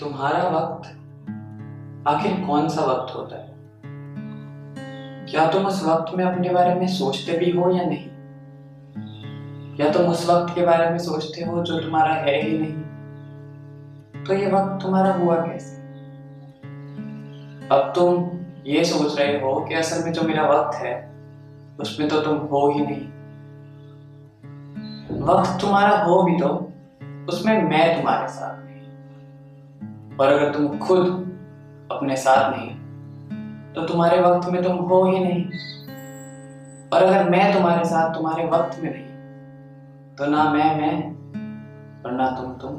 तुम्हारा वक्त आखिर कौन सा वक्त होता है? क्या तुम उस वक्त में अपने बारे में सोचते भी हो या नहीं? या तुम उस वक्त के बारे में सोचते हो जो तुम्हारा है ही नहीं? तो ये वक्त तुम्हारा हुआ कैसे? अब तुम ये सोच रहे हो कि असल में जो मेरा वक्त है, उसमें तो तुम हो ही नहीं। वक्त तुम्हारा हो भी तो उसमें मैं तुम्हारे साथ नहीं और अगर तुम खुद अपने साथ नहीं तो तुम्हारे वक्त में तुम हो ही नहीं। और अगर मैं तुम्हारे साथ, तुम्हारे वक्त में नहीं तो ना मैं मैं, और ना तुम तुम।